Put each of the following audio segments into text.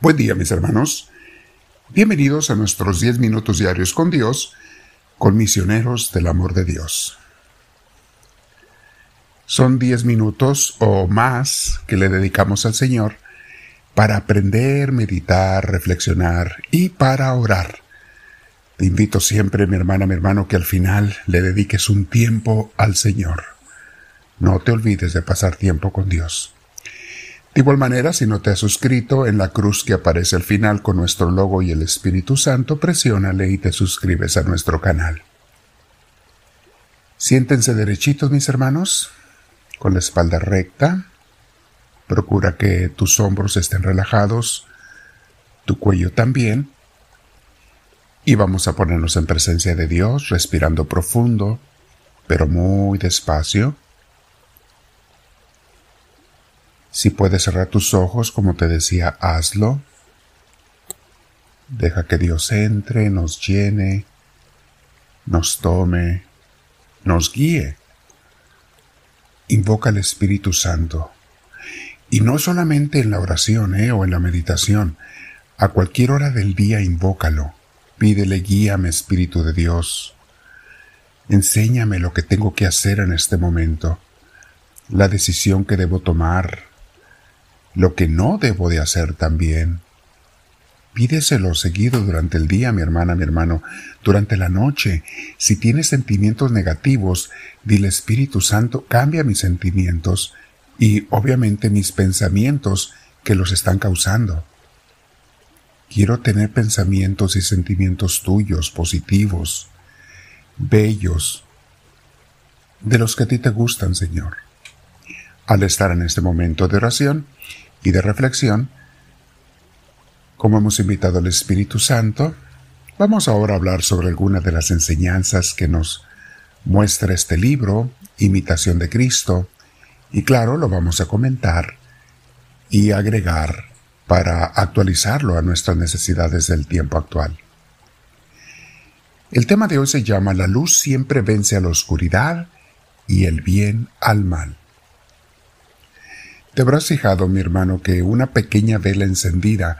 Buen día mis hermanos. Bienvenidos a nuestros 10 minutos diarios con Dios, con misioneros del amor de Dios. Son 10 minutos o más que le dedicamos al Señor para aprender, meditar, reflexionar y para orar. Te invito siempre, mi hermana, mi hermano, que al final le dediques un tiempo al Señor. No te olvides de pasar tiempo con Dios. De igual manera, si no te has suscrito, en la cruz que aparece al final con nuestro logo y el Espíritu Santo, presiónale y te suscribes a nuestro canal. Siéntense derechitos, mis hermanos, con la espalda recta. Procura que tus hombros estén relajados, tu cuello también. Y vamos a ponernos en presencia de Dios, respirando profundo, pero muy despacio. Si puedes cerrar tus ojos, como te decía, hazlo. Deja que Dios entre, nos llene, nos tome, nos guíe. Invoca al Espíritu Santo. Y no solamente en la oración ¿eh? o en la meditación, a cualquier hora del día invócalo. Pídele guíame, Espíritu de Dios. Enséñame lo que tengo que hacer en este momento, la decisión que debo tomar, lo que no debo de hacer también. Pídeselo seguido durante el día, mi hermana, mi hermano, durante la noche. Si tienes sentimientos negativos, dile Espíritu Santo, cambia mis sentimientos y obviamente mis pensamientos que los están causando. Quiero tener pensamientos y sentimientos tuyos, positivos, bellos, de los que a ti te gustan, Señor. Al estar en este momento de oración, y de reflexión, como hemos invitado al Espíritu Santo, vamos ahora a hablar sobre algunas de las enseñanzas que nos muestra este libro, Imitación de Cristo, y claro, lo vamos a comentar y agregar para actualizarlo a nuestras necesidades del tiempo actual. El tema de hoy se llama La luz siempre vence a la oscuridad y el bien al mal. Te habrás fijado, mi hermano, que una pequeña vela encendida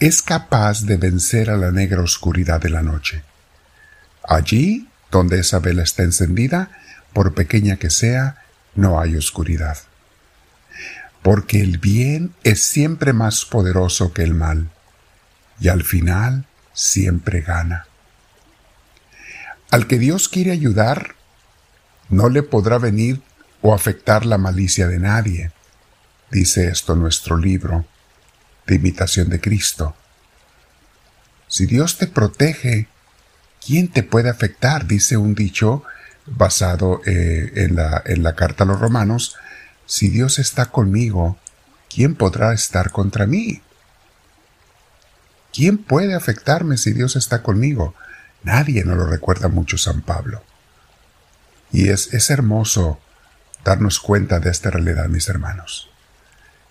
es capaz de vencer a la negra oscuridad de la noche. Allí, donde esa vela está encendida, por pequeña que sea, no hay oscuridad. Porque el bien es siempre más poderoso que el mal, y al final siempre gana. Al que Dios quiere ayudar, no le podrá venir o afectar la malicia de nadie Dice esto nuestro libro de imitación de Cristo. Si Dios te protege, ¿quién te puede afectar? Dice un dicho basado eh, en, la, en la carta a los romanos, si Dios está conmigo, ¿quién podrá estar contra mí? ¿Quién puede afectarme si Dios está conmigo? Nadie no lo recuerda mucho San Pablo. Y es, es hermoso darnos cuenta de esta realidad, mis hermanos.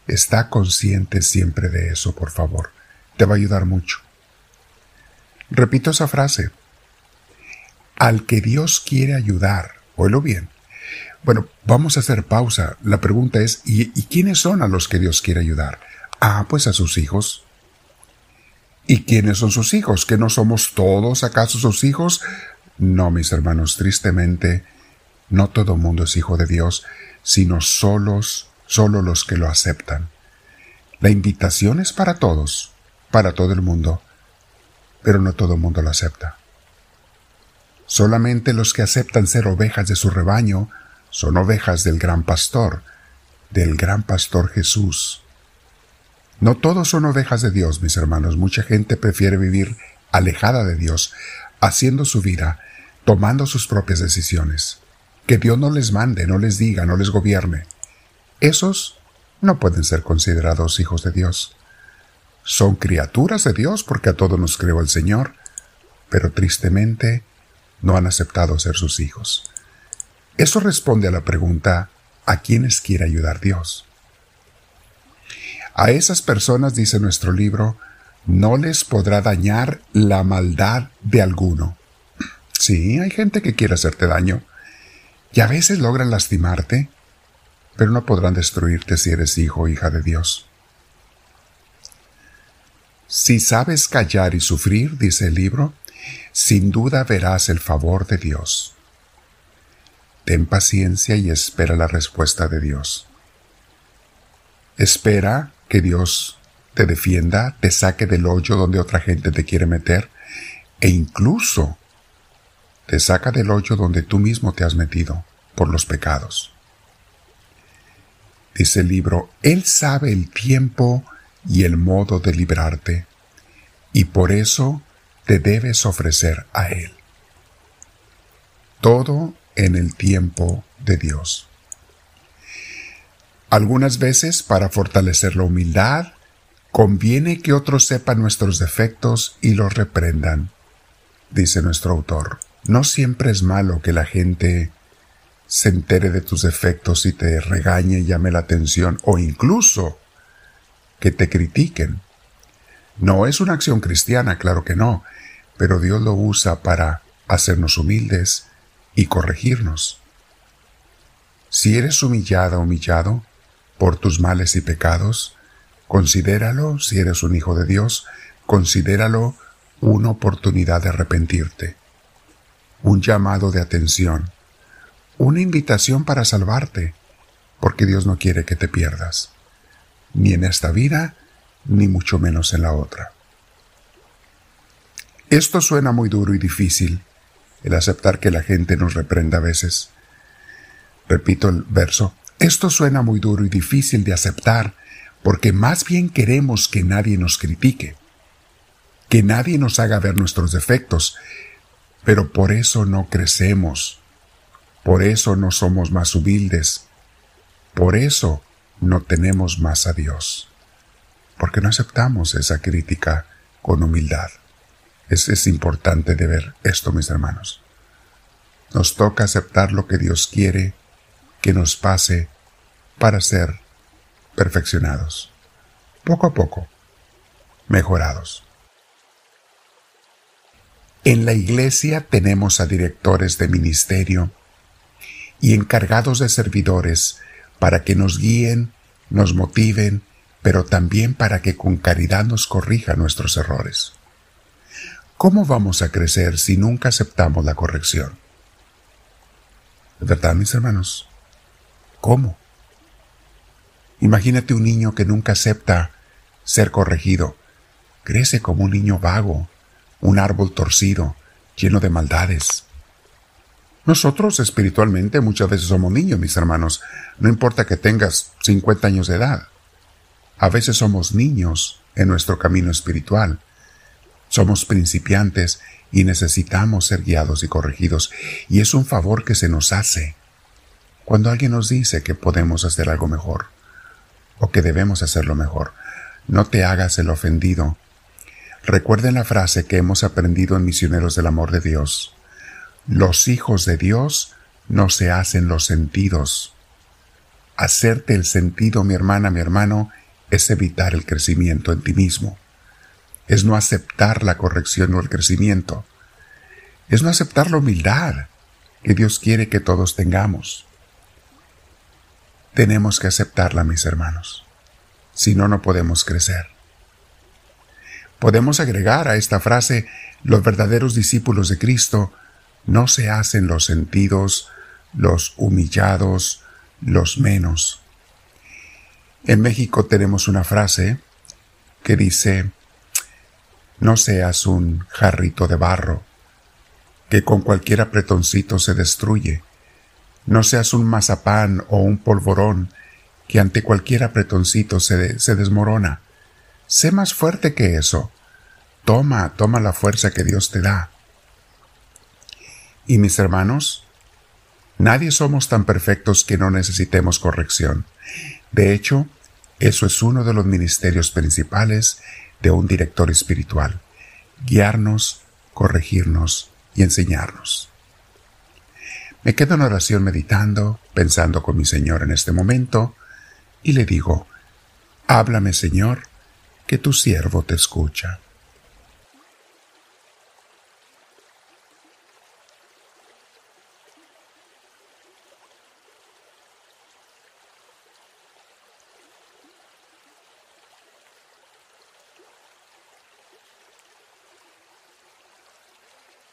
Está consciente siempre de eso, por favor. Te va a ayudar mucho. Repito esa frase. Al que Dios quiere ayudar, oílo bien. Bueno, vamos a hacer pausa. La pregunta es, ¿y, ¿y quiénes son a los que Dios quiere ayudar? Ah, pues a sus hijos. ¿Y quiénes son sus hijos? ¿Que no somos todos acaso sus hijos? No, mis hermanos, tristemente, no todo mundo es hijo de Dios, sino solos solo los que lo aceptan. La invitación es para todos, para todo el mundo, pero no todo el mundo lo acepta. Solamente los que aceptan ser ovejas de su rebaño son ovejas del gran pastor, del gran pastor Jesús. No todos son ovejas de Dios, mis hermanos. Mucha gente prefiere vivir alejada de Dios, haciendo su vida, tomando sus propias decisiones. Que Dios no les mande, no les diga, no les gobierne. Esos no pueden ser considerados hijos de Dios. Son criaturas de Dios porque a todos nos creó el Señor, pero tristemente no han aceptado ser sus hijos. Eso responde a la pregunta ¿a quiénes quiere ayudar Dios? A esas personas, dice nuestro libro, no les podrá dañar la maldad de alguno. Sí, hay gente que quiere hacerte daño y a veces logran lastimarte, pero no podrán destruirte si eres hijo o hija de Dios. Si sabes callar y sufrir, dice el libro, sin duda verás el favor de Dios. Ten paciencia y espera la respuesta de Dios. Espera que Dios te defienda, te saque del hoyo donde otra gente te quiere meter e incluso te saca del hoyo donde tú mismo te has metido por los pecados. Dice el libro, Él sabe el tiempo y el modo de librarte, y por eso te debes ofrecer a Él. Todo en el tiempo de Dios. Algunas veces, para fortalecer la humildad, conviene que otros sepan nuestros defectos y los reprendan, dice nuestro autor. No siempre es malo que la gente se entere de tus defectos y te regañe y llame la atención o incluso que te critiquen. No es una acción cristiana, claro que no, pero Dios lo usa para hacernos humildes y corregirnos. Si eres humillada, humillado por tus males y pecados, considéralo, si eres un hijo de Dios, considéralo una oportunidad de arrepentirte, un llamado de atención, una invitación para salvarte, porque Dios no quiere que te pierdas, ni en esta vida, ni mucho menos en la otra. Esto suena muy duro y difícil, el aceptar que la gente nos reprenda a veces. Repito el verso, esto suena muy duro y difícil de aceptar, porque más bien queremos que nadie nos critique, que nadie nos haga ver nuestros defectos, pero por eso no crecemos, por eso no somos más humildes, por eso no tenemos más a Dios, porque no aceptamos esa crítica con humildad. Es, es importante de ver esto, mis hermanos. Nos toca aceptar lo que Dios quiere que nos pase para ser perfeccionados, poco a poco, mejorados. En la iglesia tenemos a directores de ministerio y encargados de servidores para que nos guíen, nos motiven, pero también para que con caridad nos corrija nuestros errores. ¿Cómo vamos a crecer si nunca aceptamos la corrección? ¿De verdad, mis hermanos? ¿Cómo? Imagínate un niño que nunca acepta ser corregido. Crece como un niño vago, un árbol torcido, lleno de maldades. Nosotros espiritualmente muchas veces somos niños, mis hermanos. No importa que tengas 50 años de edad. A veces somos niños en nuestro camino espiritual. Somos principiantes y necesitamos ser guiados y corregidos, y es un favor que se nos hace cuando alguien nos dice que podemos hacer algo mejor o que debemos hacerlo mejor. No te hagas el ofendido. Recuerden la frase que hemos aprendido en Misioneros del Amor de Dios. Los hijos de Dios no se hacen los sentidos. Hacerte el sentido, mi hermana, mi hermano, es evitar el crecimiento en ti mismo es no aceptar la corrección o el crecimiento. Es no aceptar la humildad que Dios quiere que todos tengamos. Tenemos que aceptarla, mis hermanos. Si no, no podemos crecer. Podemos agregar a esta frase, los verdaderos discípulos de Cristo no se hacen los sentidos, los humillados, los menos. En México tenemos una frase que dice, no seas un jarrito de barro, que con cualquier apretoncito se destruye. No seas un mazapán o un polvorón, que ante cualquier apretoncito se, se desmorona. Sé más fuerte que eso. Toma, toma la fuerza que Dios te da. Y mis hermanos, nadie somos tan perfectos que no necesitemos corrección. De hecho, eso es uno de los ministerios principales de un director espiritual, guiarnos, corregirnos y enseñarnos. Me quedo en oración meditando, pensando con mi Señor en este momento, y le digo, Háblame Señor, que tu siervo te escucha.